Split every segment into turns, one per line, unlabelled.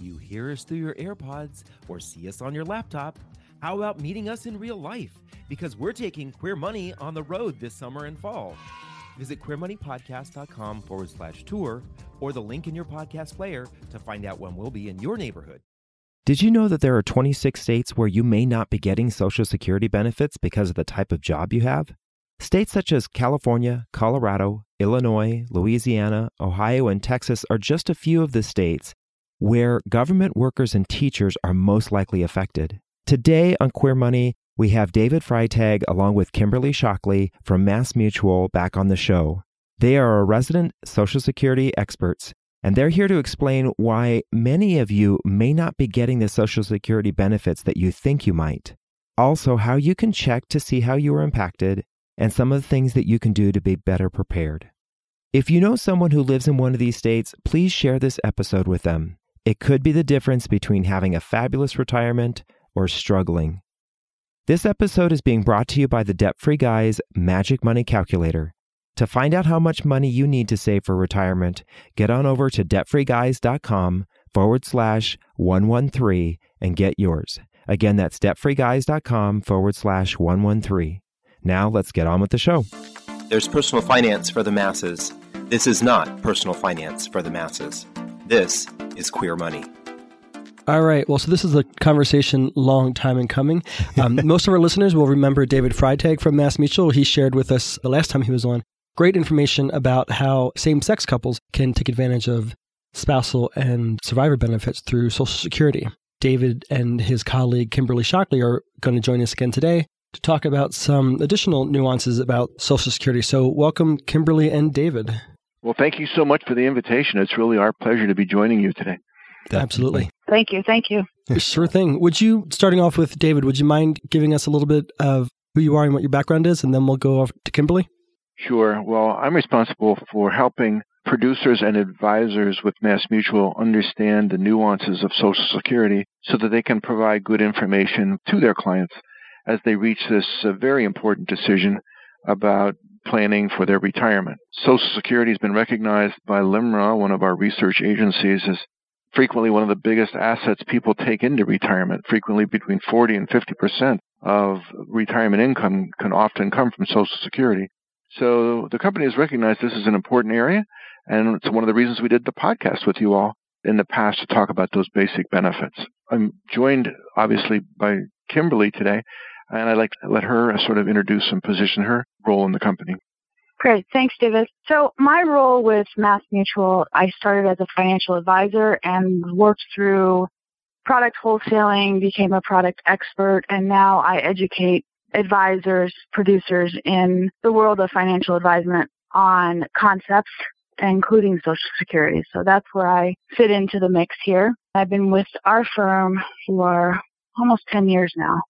You hear us through your AirPods or see us on your laptop. How about meeting us in real life? Because we're taking Queer Money on the road this summer and fall. Visit queermoneypodcast.com forward slash tour or the link in your podcast player to find out when we'll be in your neighborhood. Did you know that there are 26 states where you may not be getting Social Security benefits because of the type of job you have? States such as California, Colorado, Illinois, Louisiana, Ohio, and Texas are just a few of the states where government workers and teachers are most likely affected. Today on Queer Money, we have David Freitag along with Kimberly Shockley from MassMutual back on the show. They are resident Social Security experts, and they're here to explain why many of you may not be getting the Social Security benefits that you think you might. Also, how you can check to see how you are impacted, and some of the things that you can do to be better prepared. If you know someone who lives in one of these states, please share this episode with them. It could be the difference between having a fabulous retirement or struggling. This episode is being brought to you by the Debt Free Guys Magic Money Calculator. To find out how much money you need to save for retirement, get on over to debtfreeguys.com forward slash 113 and get yours. Again, that's debtfreeguys.com forward slash 113. Now let's get on with the show. There's personal finance for the masses. This is not personal finance for the masses. This is Queer Money.
All right. Well, so this is a conversation long time in coming. Um, most of our listeners will remember David Freitag from MassMutual. He shared with us the last time he was on great information about how same sex couples can take advantage of spousal and survivor benefits through Social Security. David and his colleague Kimberly Shockley are going to join us again today to talk about some additional nuances about Social Security. So, welcome, Kimberly and David.
Well, thank you so much for the invitation. It's really our pleasure to be joining you today.
Absolutely.
Thank you. Thank you.
Sure thing. Would you, starting off with David, would you mind giving us a little bit of who you are and what your background is, and then we'll go off to Kimberly?
Sure. Well, I'm responsible for helping producers and advisors with MassMutual understand the nuances of Social Security so that they can provide good information to their clients as they reach this uh, very important decision about planning for their retirement. Social Security has been recognized by LIMRA, one of our research agencies, as frequently one of the biggest assets people take into retirement. Frequently between 40 and 50 percent of retirement income can often come from Social Security. So the company has recognized this is an important area, and it's one of the reasons we did the podcast with you all in the past to talk about those basic benefits. I'm joined, obviously, by Kimberly today, and I'd like to let her sort of introduce and position her role in the company.
Great. Thanks, David. So my role with Mass Mutual, I started as a financial advisor and worked through product wholesaling, became a product expert, and now I educate advisors, producers in the world of financial advisement on concepts, including Social Security. So that's where I fit into the mix here. I've been with our firm for almost 10 years now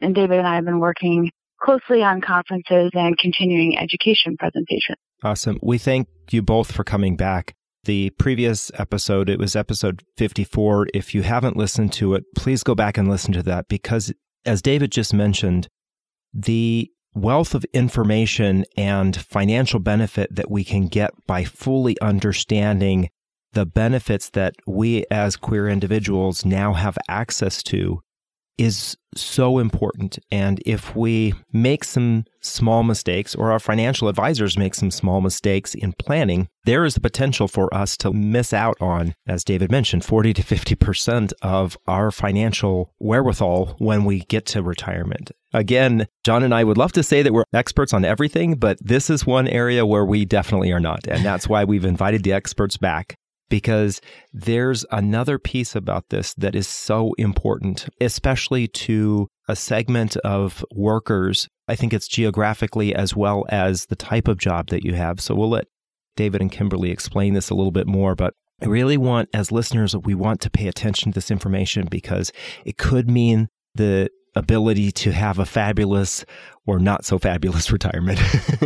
and David and I have been working closely on conferences and continuing education presentations.
Awesome. We thank you both for coming back. The previous episode, it was episode 54. If you haven't listened to it, please go back and listen to that because, as David just mentioned, the wealth of information and financial benefit that we can get by fully understanding the benefits that we as queer individuals now have access to is so important. And if we make some small mistakes, or our financial advisors make some small mistakes in planning, there is the potential for us to miss out on, as David mentioned, 40 to 50% of our financial wherewithal when we get to retirement. Again, John and I would love to say that we're experts on everything, but this is one area where we definitely are not. And that's why we've invited the experts back because there's another piece about this that is so important, especially to a segment of workers. I think it's geographically as well as the type of job that you have. So we'll let David and Kimberly explain this a little bit more, but I really want, as listeners, we want to pay attention to this information because it could mean the ability to have a fabulous or not so fabulous retirement.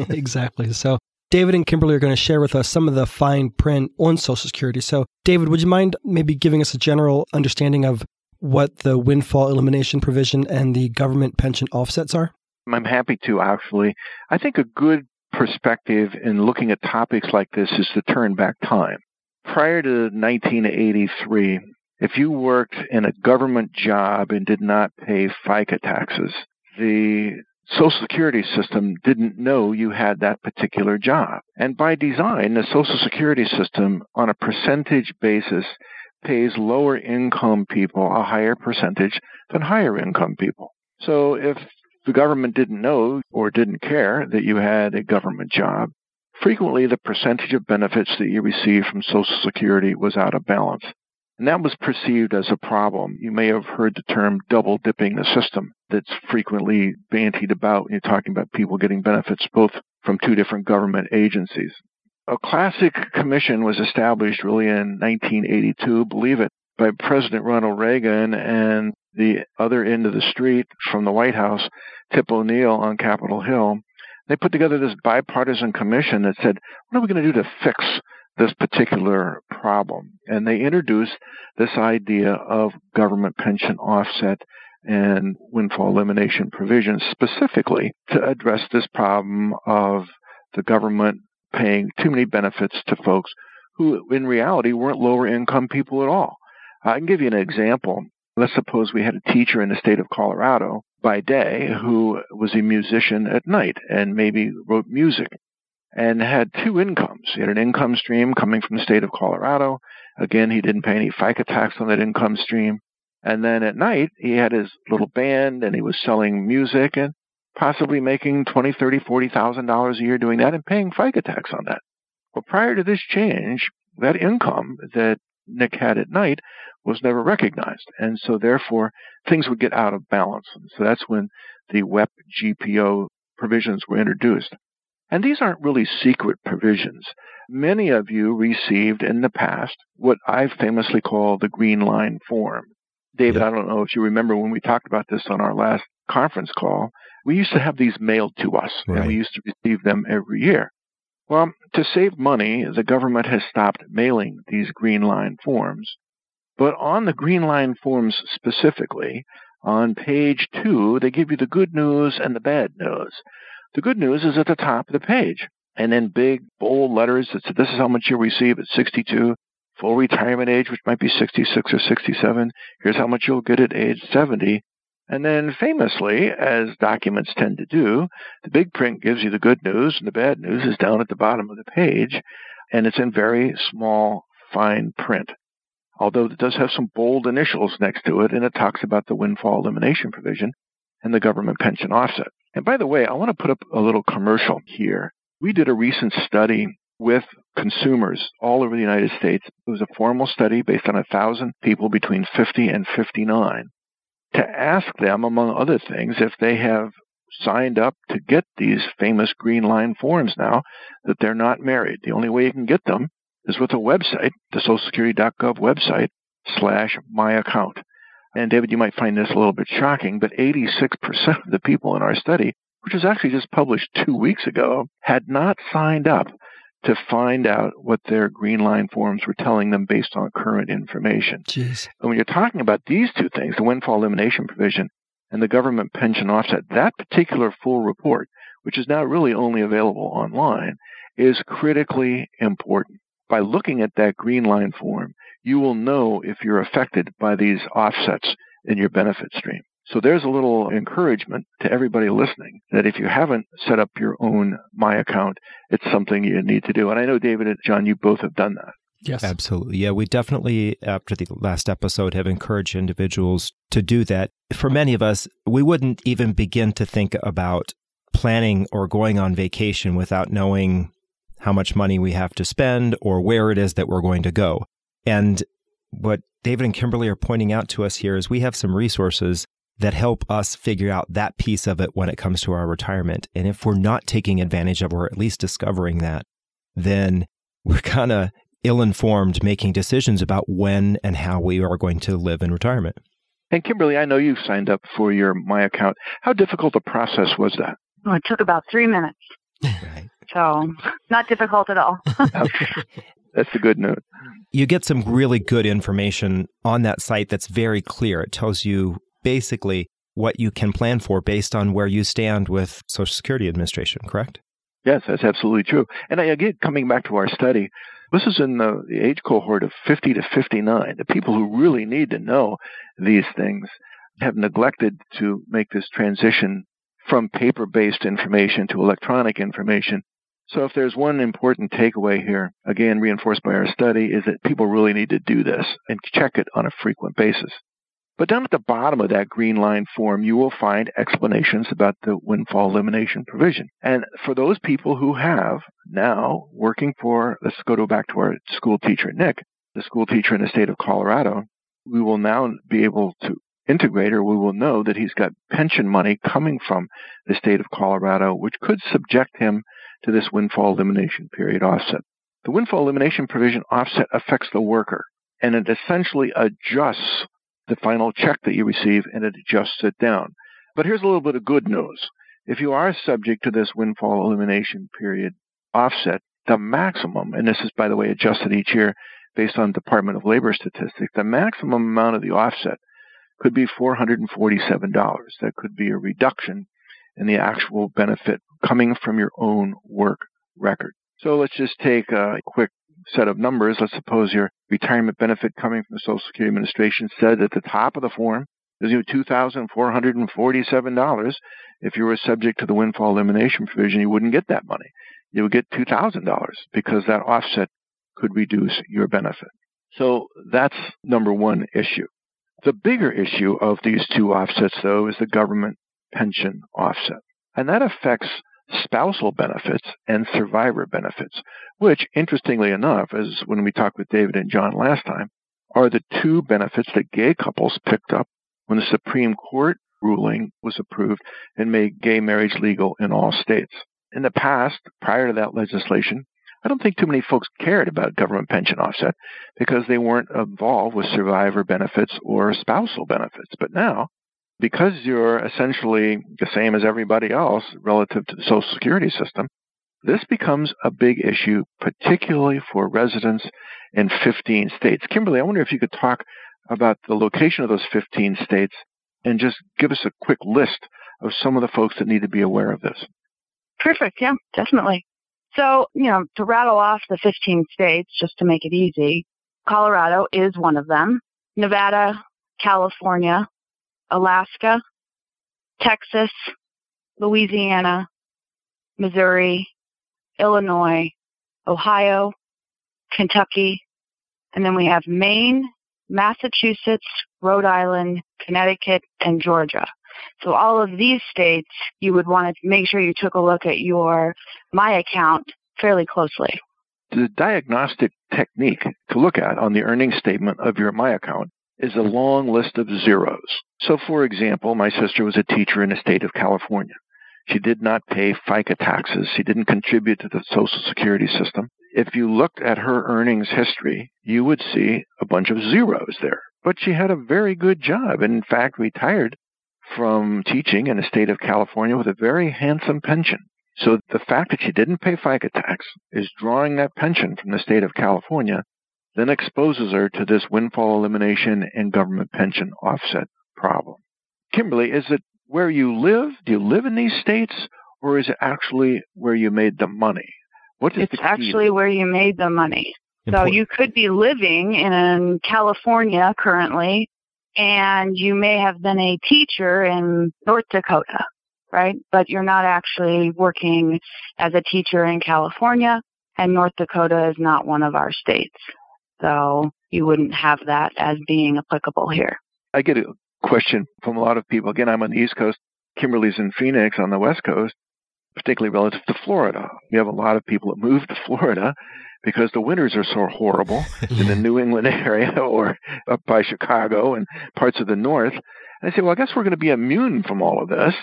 exactly. So David and Kimberly are going to share with us some of the fine print on Social Security. So, David, would you mind maybe giving us a general understanding of what the windfall elimination provision and the government pension offsets are?
I'm happy to, actually. I think a good perspective in looking at topics like this is to turn back time. Prior to 1983, if you worked in a government job and did not pay FICA taxes, the Social Security system didn't know you had that particular job. And by design, the Social Security system, on a percentage basis, pays lower income people a higher percentage than higher income people. So if the government didn't know or didn't care that you had a government job, frequently the percentage of benefits that you received from Social Security was out of balance. And that was perceived as a problem. You may have heard the term double dipping the system that's frequently bantied about when you're talking about people getting benefits both from two different government agencies. A classic commission was established really in 1982, believe it, by President Ronald Reagan and the other end of the street from the White House, Tip O'Neill on Capitol Hill. They put together this bipartisan commission that said, what are we going to do to fix this particular problem? And they introduced this idea of government pension offset and windfall elimination provisions specifically to address this problem of the government paying too many benefits to folks who in reality weren't lower income people at all. I can give you an example. Let's suppose we had a teacher in the state of Colorado by day who was a musician at night and maybe wrote music and had two incomes. He had an income stream coming from the state of Colorado. Again, he didn't pay any FICA tax on that income stream. And then at night, he had his little band and he was selling music and possibly making twenty, thirty, forty thousand dollars a year doing that and paying FICA tax on that. Well, prior to this change, that income that Nick had at night was never recognized. And so therefore things would get out of balance. And so that's when the WEP GPO provisions were introduced. And these aren't really secret provisions. Many of you received in the past what I famously call the green line form. David, yeah. I don't know if you remember when we talked about this on our last conference call. We used to have these mailed to us, right. and we used to receive them every year. Well, to save money, the government has stopped mailing these green line forms. But on the green line forms specifically, on page two, they give you the good news and the bad news. The good news is at the top of the page. And then big, bold letters that say this is how much you'll receive at 62, full retirement age, which might be 66 or 67. Here's how much you'll get at age 70. And then famously, as documents tend to do, the big print gives you the good news and the bad news is down at the bottom of the page and it's in very small, fine print. Although it does have some bold initials next to it and it talks about the windfall elimination provision and the government pension offset. And by the way, I want to put up a little commercial here. We did a recent study with consumers all over the United States. It was a formal study based on a thousand people between 50 and 59 to ask them, among other things, if they have signed up to get these famous green line forms now that they're not married. The only way you can get them is with a website, the socialsecurity.gov website slash my account. And David, you might find this a little bit shocking, but 86% of the people in our study, which was actually just published two weeks ago, had not signed up to find out what their green line forms were telling them based on current information.
Jeez.
And when you're talking about these two things, the windfall elimination provision and the government pension offset, that particular full report, which is now really only available online, is critically important. By looking at that green line form, you will know if you're affected by these offsets in your benefit stream. So there's a little encouragement to everybody listening that if you haven't set up your own My account, it's something you need to do. And I know David and John, you both have done that.
Yes.
Absolutely. Yeah, we definitely, after the last episode, have encouraged individuals to do that. For many of us, we wouldn't even begin to think about planning or going on vacation without knowing how much money we have to spend or where it is that we're going to go. And what David and Kimberly are pointing out to us here is we have some resources that help us figure out that piece of it when it comes to our retirement. And if we're not taking advantage of or at least discovering that, then we're kind of ill informed making decisions about when and how we are going to live in retirement.
And Kimberly, I know you've signed up for your My account. How difficult a process was that?
Oh, it took about three minutes. Right. So, not difficult at all.
That's the good note.
You get some really good information on that site that's very clear. It tells you basically what you can plan for based on where you stand with Social Security Administration, correct?
Yes, that's absolutely true. And I, again, coming back to our study, This is in the, the age cohort of 50 to 59. The people who really need to know these things have neglected to make this transition from paper based information to electronic information. So, if there's one important takeaway here, again reinforced by our study, is that people really need to do this and check it on a frequent basis. But down at the bottom of that green line form, you will find explanations about the windfall elimination provision. And for those people who have now working for, let's go back to our school teacher, Nick, the school teacher in the state of Colorado, we will now be able to integrate or we will know that he's got pension money coming from the state of Colorado, which could subject him to this windfall elimination period offset. The windfall elimination provision offset affects the worker and it essentially adjusts the final check that you receive and it adjusts it down. But here's a little bit of good news. If you are subject to this windfall elimination period offset, the maximum, and this is by the way adjusted each year based on Department of Labor statistics, the maximum amount of the offset could be $447. That could be a reduction in the actual benefit coming from your own work record. So let's just take a quick set of numbers. Let's suppose your retirement benefit coming from the Social Security Administration said at the top of the form is you $2,447. If you were subject to the windfall elimination provision, you wouldn't get that money. You would get $2,000 because that offset could reduce your benefit. So that's number one issue. The bigger issue of these two offsets, though, is the government pension offset. And that affects spousal benefits and survivor benefits, which, interestingly enough, as when we talked with David and John last time, are the two benefits that gay couples picked up when the Supreme Court ruling was approved and made gay marriage legal in all states. In the past, prior to that legislation, I don't think too many folks cared about government pension offset because they weren't involved with survivor benefits or spousal benefits. But now, because you're essentially the same as everybody else relative to the Social Security system, this becomes a big issue, particularly for residents in 15 states. Kimberly, I wonder if you could talk about the location of those 15 states and just give us a quick list of some of the folks that need to be aware of this.
Perfect. Yeah, definitely. So, you know, to rattle off the 15 states, just to make it easy, Colorado is one of them. Nevada, California, Alaska, Texas, Louisiana, Missouri, Illinois, Ohio, Kentucky, and then we have Maine, Massachusetts, Rhode Island, Connecticut, and Georgia. So all of these states, you would want to make sure you took a look at your My account fairly closely.
The diagnostic technique to look at on the earnings statement of your My account is a long list of zeros. So, for example, my sister was a teacher in the state of California. She did not pay FICA taxes. She didn't contribute to the Social Security system. If you looked at her earnings history, you would see a bunch of zeros there. But she had a very good job and, in fact, retired from teaching in the state of California with a very handsome pension. So the fact that she didn't pay FICA tax is drawing that pension from the state of California then exposes her to this windfall elimination and government pension offset problem. Kimberly, is it where you live? Do you live in these states, or is it actually where you made the money?
What is it's actually where you made the money. Important. So you could be living in California currently, and you may have been a teacher in North Dakota, right? But you're not actually working as a teacher in California, and North Dakota is not one of our states. So you wouldn't have that as being applicable here.
I get a question from a lot of people. Again, I'm on the East Coast. Kimberly's in Phoenix on the West Coast, particularly relative to Florida. We have a lot of people that move to Florida because the winters are so horrible in the New England area or up by Chicago and parts of the north. And I say, well, I guess we're going to be immune from all of this.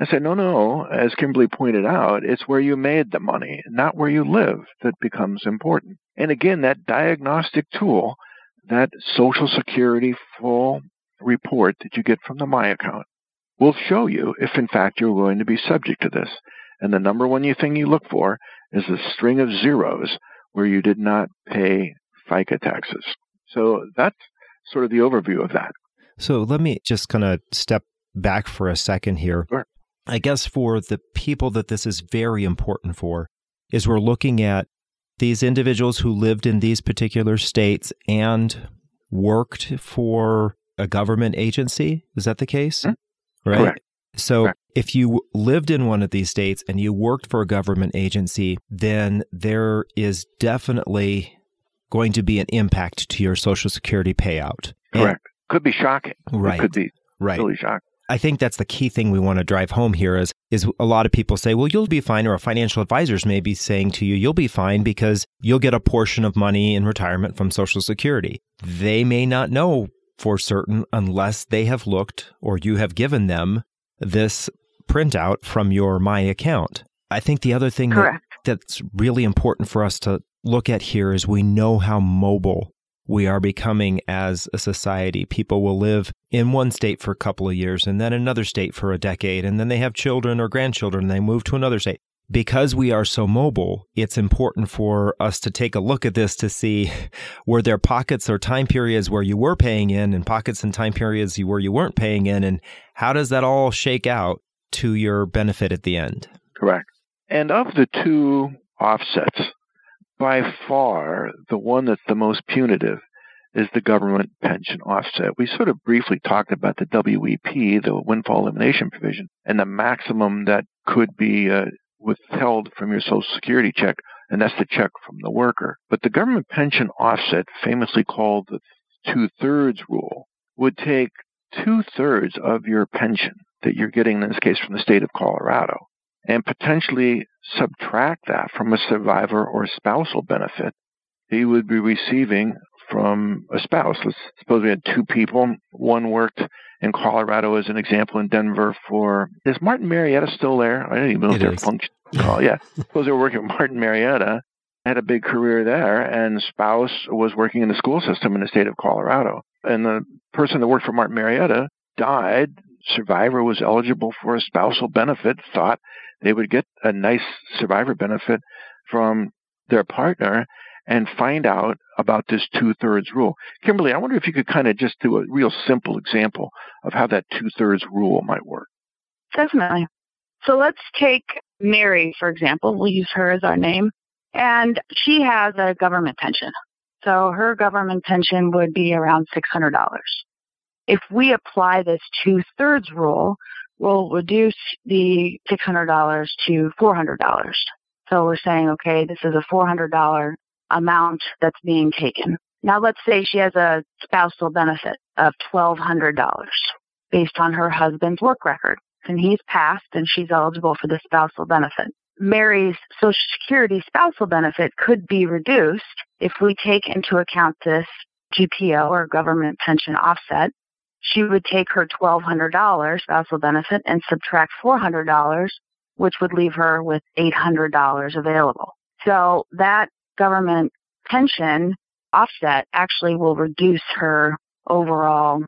I said, no, no. As Kimberly pointed out, it's where you made the money, not where you live, that becomes important. And again, that diagnostic tool, that Social Security full report that you get from the My account, will show you if, in fact, you're going to be subject to this. And the number one thing you look for is a string of zeros where you did not pay FICA taxes. So that's sort of the overview of that.
So let me just kind of step back for a second here.
Sure.
I guess for the people that this is very important for, is we're looking at these individuals who lived in these particular states and worked for a government agency. Is that the case?
Mm-hmm.
Right.
Correct.
So
Correct.
if you lived in one of these states and you worked for a government agency, then there is definitely going to be an impact to your Social Security payout. And-
Correct. Could be shocking.
right.
It could be
right.
really shocking.
I think that's the key thing we want to drive home here is is a lot of people say, well, you'll be fine, or a financial advisors may be saying to you, you'll be fine because you'll get a portion of money in retirement from Social Security. They may not know for certain unless they have looked or you have given them this printout from your My account. I think the other thing that, that's really important for us to look at here is we know how mobile we are becoming as a society. People will live in one state for a couple of years and then another state for a decade, and then they have children or grandchildren and they move to another state. Because we are so mobile, it's important for us to take a look at this to see were there pockets or time periods where you were paying in and pockets and time periods where you weren't paying in, and how does that all shake out to your benefit at the end?
Correct. And of the two offsets, by far the one that's the most punitive is the government pension offset. We sort of briefly talked about the WEP, the windfall elimination provision, and the maximum that could be uh, withheld from your Social Security check, and that's the check from the worker. But the government pension offset, famously called the two thirds rule, would take two thirds of your pension that you're getting in this case from the state of Colorado and potentially subtract that from a survivor or spousal benefit he would be receiving from a spouse. Let's suppose we had two people. One worked in Colorado as an example in Denver for is Martin Marietta still there? I don't even know
It
if their
is.
function call. Yeah. suppose they were working with Martin Marietta, had a big career there, and spouse was working in the school system in the state of Colorado. And the person that worked for Martin Marietta died. Survivor was eligible for a spousal benefit, thought they would get a nice survivor benefit from their partner and find out about this two thirds rule. Kimberly, I wonder if you could kind of just do a real simple example of how that two thirds rule might work.
Definitely. So let's take Mary, for example. We'll use her as our name. And she has a government pension. So her government pension would be around $600. If we apply this two thirds rule, we'll reduce the $600 to $400. So we're saying, okay, this is a $400 amount that's being taken. Now let's say she has a spousal benefit of $1,200 based on her husband's work record and he's passed and she's eligible for the spousal benefit. Mary's Social Security spousal benefit could be reduced if we take into account this GPO or government pension offset. She would take her $1,200 spousal benefit and subtract $400, which would leave her with $800 available. So that government pension offset actually will reduce her overall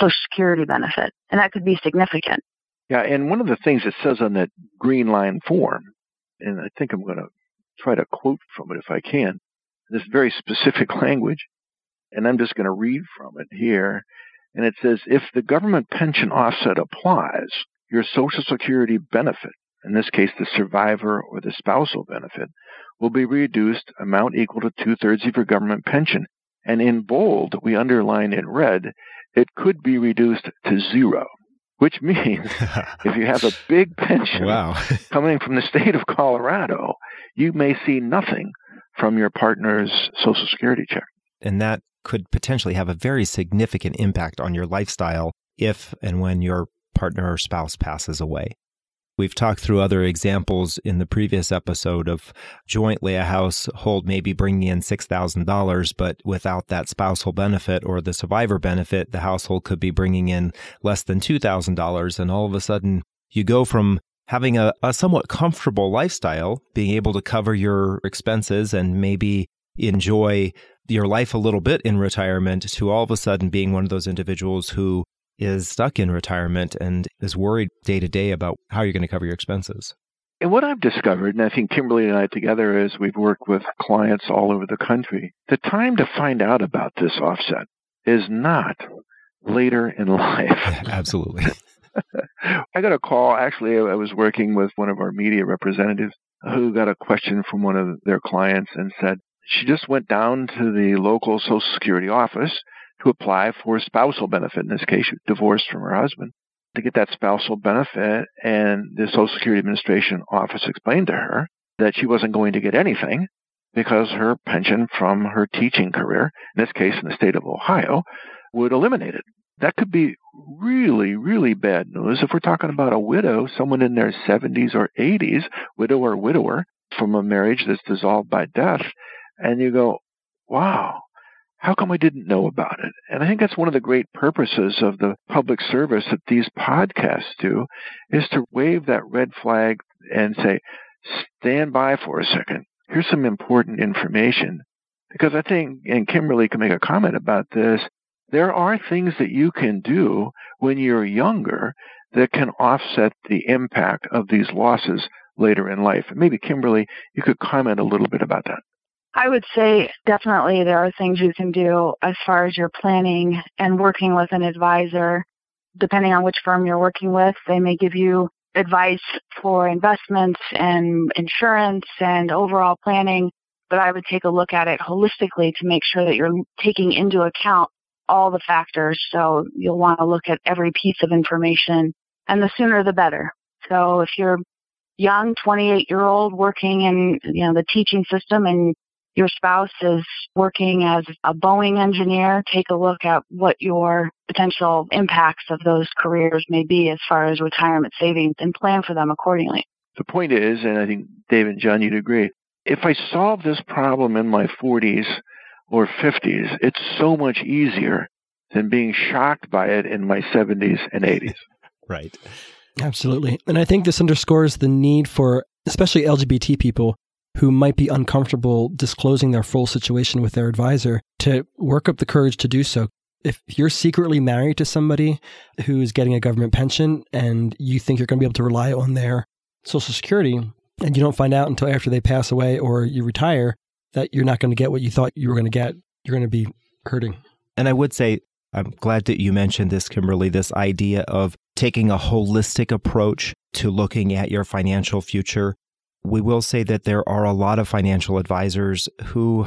Social Security benefit, and that could be significant.
Yeah, and one of the things it says on that green line form, and I think I'm going to try to quote from it if I can, this very specific language, and I'm just going to read from it here. And it says if the government pension offset applies, your Social Security benefit, in this case the survivor or the spousal benefit, will be reduced amount equal to two thirds of your government pension. And in bold, we underline in red, it could be reduced to zero, which means if you have a big pension
wow.
coming from the state of Colorado, you may see nothing from your partner's Social Security check.
and that could potentially have a very significant impact on your lifestyle if and when your partner or spouse passes away. We've talked through other examples in the previous episode of jointly a household maybe bringing in $6,000, but without that spousal benefit or the survivor benefit, the household could be bringing in less than $2,000. And all of a sudden, you go from having a, a somewhat comfortable lifestyle, being able to cover your expenses and maybe enjoy your life a little bit in retirement to all of a sudden being one of those individuals who is stuck in retirement and is worried day to day about how you're going to cover your expenses.
And what I've discovered, and I think Kimberly and I together, as we've worked with clients all over the country, the time to find out about this offset is not later in life.
Absolutely.
I got a call. Actually, I was working with one of our media representatives who got a question from one of their clients and said she just went down to the local Social Security office to apply for spousal benefit. In this case, she was divorced from her husband to get that spousal benefit. And the Social Security Administration office explained to her that she wasn't going to get anything because her pension from her teaching career, in this case in the state of Ohio, would eliminate it. That could be really, really bad news if we're talking about a widow, someone in their 70s or 80s, widow or widower, from a marriage that's dissolved by death. And you go, wow, how come I didn't know about it? And I think that's one of the great purposes of the public service that these podcasts do is to wave that red flag and say, stand by for a second. Here's some important information. Because I think, and Kimberly can make a comment about this, there are things that you can do when you're younger that can offset the impact of these losses later in life. And maybe, Kimberly, you could comment a little bit about that.
I would say definitely there are things you can do as far as your planning and working with an advisor. Depending on which firm you're working with, they may give you advice for investments and insurance and overall planning. But I would take a look at it holistically to make sure that you're taking into account all the factors. So you'll want to look at every piece of information and the sooner the better. So if you're young, 28 year old working in, you know, the teaching system and your spouse is working as a Boeing engineer, take a look at what your potential impacts of those careers may be as far as retirement savings and plan for them accordingly.
The point is, and I think Dave and John, you'd agree, if I solve this problem in my 40s or 50s, it's so much easier than being shocked by it in my 70s and 80s.
right.
Absolutely. And I think this underscores the need for especially LGBT people who might be uncomfortable disclosing their full situation with their advisor to work up the courage to do so. If you're secretly married to somebody who's getting a government pension and you think you're going to be able to rely on their social security and you don't find out until after they pass away or you retire that you're not going to get what you thought you were going to get, you're going to be hurting.
And I would say, I'm glad that you mentioned this, Kimberly, this idea of taking a holistic approach to looking at your financial future we will say that there are a lot of financial advisors who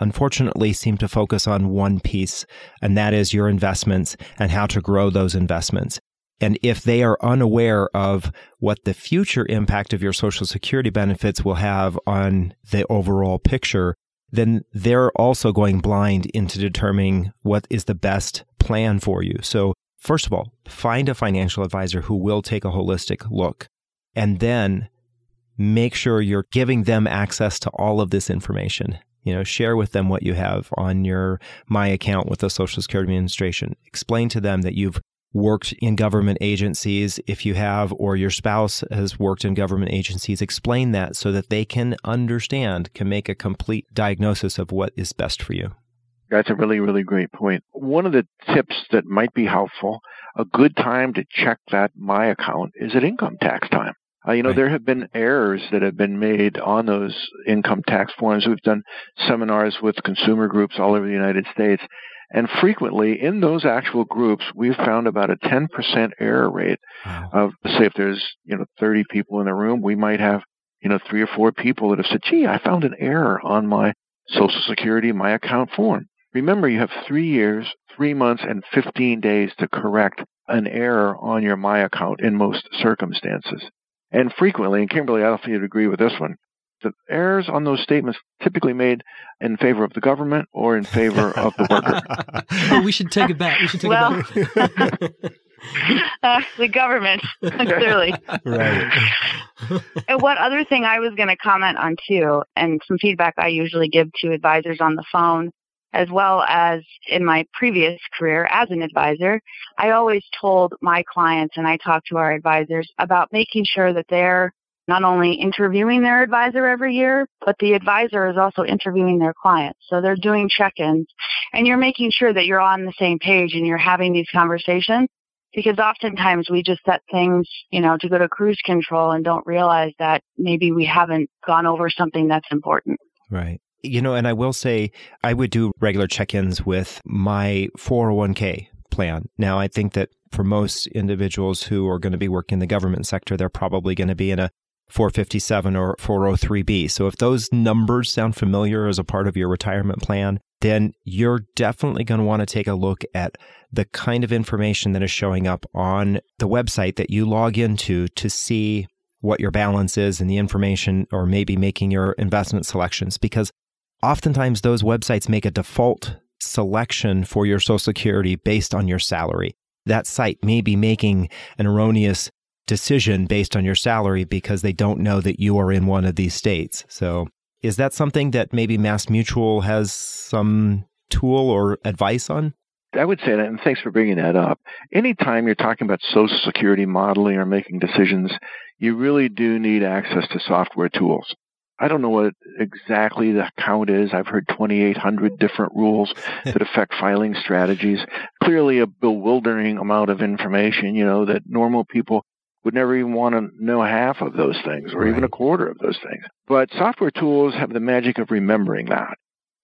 unfortunately seem to focus on one piece, and that is your investments and how to grow those investments. And if they are unaware of what the future impact of your Social Security benefits will have on the overall picture, then they're also going blind into determining what is the best plan for you. So, first of all, find a financial advisor who will take a holistic look. And then make sure you're giving them access to all of this information. You know, share with them what you have on your My account with the Social Security Administration. Explain to them that you've worked in government agencies, if you have, or your spouse has worked in government agencies. Explain that so that they can understand, can make a complete diagnosis of what is best for you.
That's a really, really great point. One of the tips that might be helpful, a good time to check that My account is at income tax time. Uh, you know, right. there have been errors that have been made on those income tax forms. We've done seminars with consumer groups all over the United States. And frequently in those actual groups, we've found about a 10% error rate wow. of, say, if there's, you know, 30 people in the room, we might have, you know, three or four people that have said, gee, I found an error on my Social Security, my account form. Remember, you have three years, three months, and 15 days to correct an error on your My account in most circumstances. And frequently, and Kimberly, I don't think you'd agree with this one, the errors on those statements typically made in favor of the government or in favor of the worker.
oh, we should take it back. We should take well, it
back. uh, the government, clearly.
Right.
and one other thing I was going to comment on too, and some feedback I usually give to advisors on the phone as well as in my previous career as an advisor, I always told my clients and I talked to our advisors about making sure that they're not only interviewing their advisor every year, but the advisor is also interviewing their clients. So they're doing check-ins and you're making sure that you're on the same page and you're having these conversations because oftentimes we just set things, you know, to go to cruise control and don't realize that maybe we haven't gone over something that's important.
Right. You know, and I will say I would do regular check ins with my 401k plan. Now, I think that for most individuals who are going to be working in the government sector, they're probably going to be in a 457 or 403b. So if those numbers sound familiar as a part of your retirement plan, then you're definitely going to want to take a look at the kind of information that is showing up on the website that you log into to see what your balance is and the information, or maybe making your investment selections. Because oftentimes those websites make a default selection for your Social Security based on your salary. That site may be making an erroneous decision based on your salary because they don't know that you are in one of these states. So, is that something that maybe MassMutual has some tool or advice on?
I would say that, and thanks for bringing that up. Anytime you're talking about Social Security modeling or making decisions, you really do need access to software tools. I don't know what exactly the count is. I've heard 2,800 different rules that affect filing strategies. Clearly, a bewildering amount of information, you know, that normal people would never even want to know half of those things or right. even a quarter of those things. But software tools have the magic of remembering that.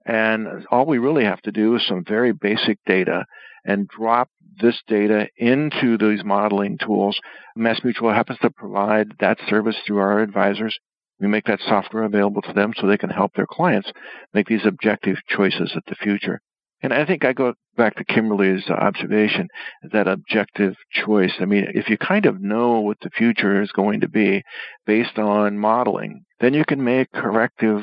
And all we really have to do is some very basic data and drop this data into these modeling tools. MassMutual happens to provide that service through our advisors. We make that software available to them so they can help their clients make these objective choices at the future. And I think I go back to Kimberly's observation, that objective choice. I mean, if you kind of know what the future is going to be based on modeling, then you can make corrective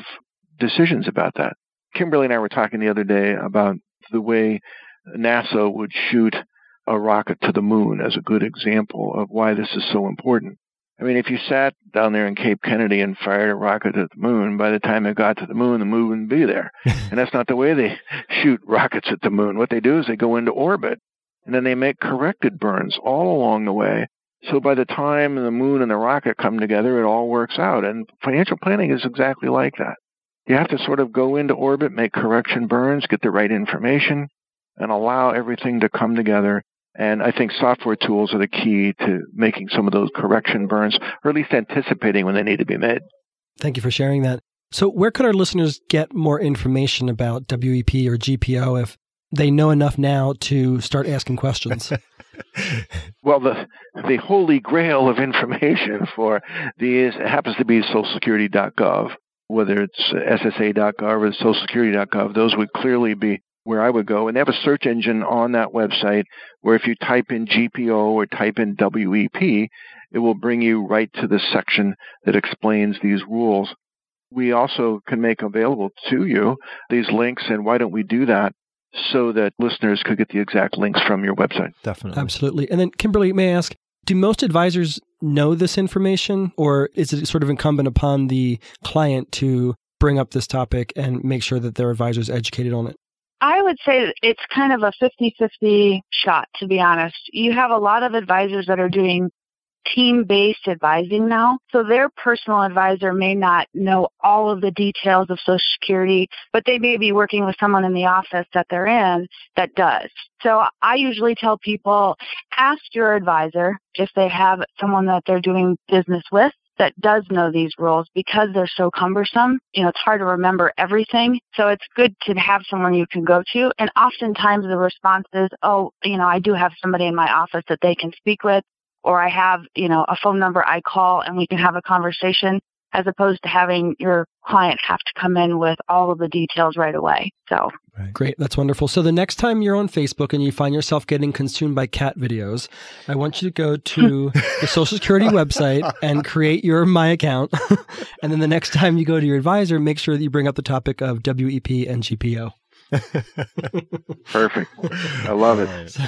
decisions about that. Kimberly and I were talking the other day about the way NASA would shoot a rocket to the moon as a good example of why this is so important. I mean, if you sat down there in Cape Kennedy and fired a rocket at the moon, by the time it got to the moon, the moon wouldn't be there. and that's not the way they shoot rockets at the moon. What they do is they go into orbit and then they make corrected burns all along the way. So by the time the moon and the rocket come together, it all works out. And financial planning is exactly like that. You have to sort of go into orbit, make correction burns, get the right information, and allow everything to come together and I think software tools are the key to making some of those correction burns, or at least anticipating when they need to be made.
Thank you for sharing that. So, where could our listeners get more information about WEP or GPO if they know enough now to start asking questions?
well, the the holy grail of information for these happens to be SocialSecurity.gov. Whether it's SSA.gov or SocialSecurity.gov, those would clearly be where I would go. And they have a search engine on that website where if you type in GPO or type in WEP, it will bring you right to the section that explains these rules. We also can make available to you these links, and why don't we do that so that listeners could get the exact links from your website?
Definitely.
Absolutely. And then, Kimberly, may I ask, do most advisors know this information, or is it sort of incumbent upon the client to bring up this topic and make sure that their advisor is educated on it?
I would say it's kind of a 50-50 shot, to be honest. You have a lot of advisors that are doing team-based advising now. So their personal advisor may not know all of the details of Social Security, but they may be working with someone in the office that they're in that does. So I usually tell people, ask your advisor if they have someone that they're doing business with that does know these rules because they're so cumbersome. You know, it's hard to remember everything. So it's good to have someone you can go to. And oftentimes the response is, oh, you know, I do have somebody in my office that they can speak with, or I have, you know, a phone number I call and we can have a conversation as opposed to having your client have to come in with all of the details right away. So
right. great. That's wonderful. So the next time you're on Facebook and you find yourself getting consumed by cat videos, I want you to go to the Social Security website and create your My account. and then the next time you go to your advisor, make sure that you bring up the topic of WEP and GPO.
Perfect. I love it. So,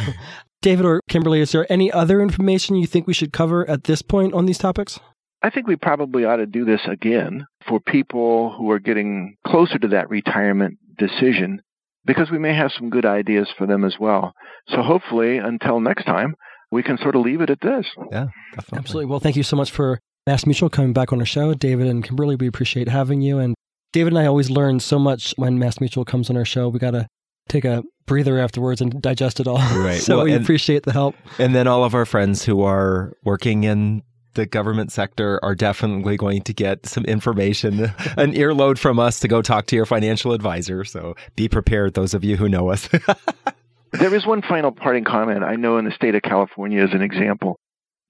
David or Kimberly, is there any other information you think we should cover at this point on these topics?
I think we probably ought to do this again for people who are getting closer to that retirement decision because we may have some good ideas for them as well. So hopefully, until next time, we can sort of leave it at this.
Yeah, definitely.
Absolutely. Well, thank you so much for MassMutual coming back on our show. David and Kimberly, we appreciate having you. And David and I always learn so much when MassMutual comes on our show. We got to take a breather afterwards and digest it all.
Right.
so
well,
we appreciate the help.
And then all of our friends who are working in the government sector are definitely going to get some information, an earload from us to go talk to your financial advisor. So be prepared, those of you who know us.
there is one final parting comment. I know in the state of California, as an example,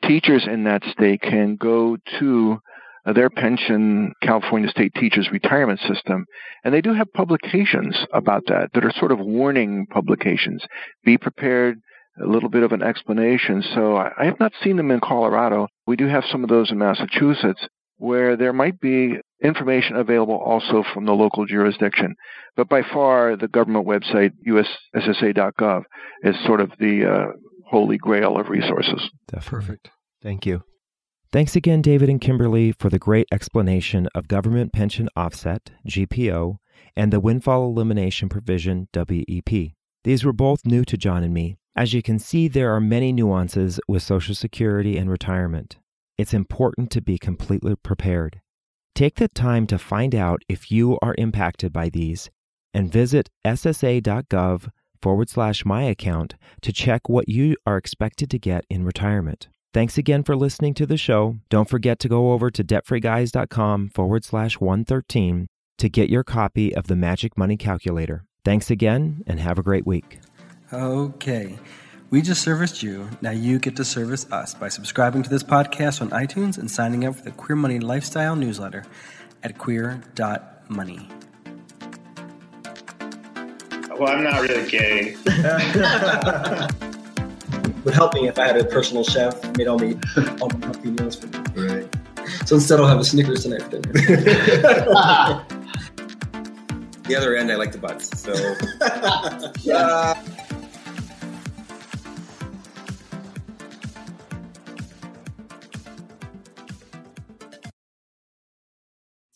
teachers in that state can go to uh, their pension, California State Teachers Retirement System, and they do have publications about that that are sort of warning publications. Be prepared, a little bit of an explanation. So I have not seen them in Colorado. We do have some of those in Massachusetts where there might be information available also from the local jurisdiction. But by far, the government website, usssa.gov, is sort of the uh, holy grail of resources.
Definitely. Perfect.
Thank you. Thanks again, David and Kimberly, for the great explanation of Government Pension Offset, GPO, and the Windfall Elimination Provision, WEP. These were both new to John and me. As you can see, there are many nuances with Social Security and retirement. It's important to be completely prepared. Take the time to find out if you are impacted by these and visit ssa.gov forward slash my account to check what you are expected to get in retirement. Thanks again for listening to the show. Don't forget to go over to debtfreeguys.com forward slash 113 to get your copy of the Magic Money Calculator. Thanks again and have a great week.
Okay. We just serviced you. Now you get to service us by subscribing to this podcast on iTunes and signing up for the Queer Money Lifestyle newsletter at queer.money.
Well, I'm not really gay.
would help me if I had a personal chef made all me all my healthy meals for me. Right. So instead, I'll have a Snickers tonight for dinner. the other end, I like the butts. So. uh,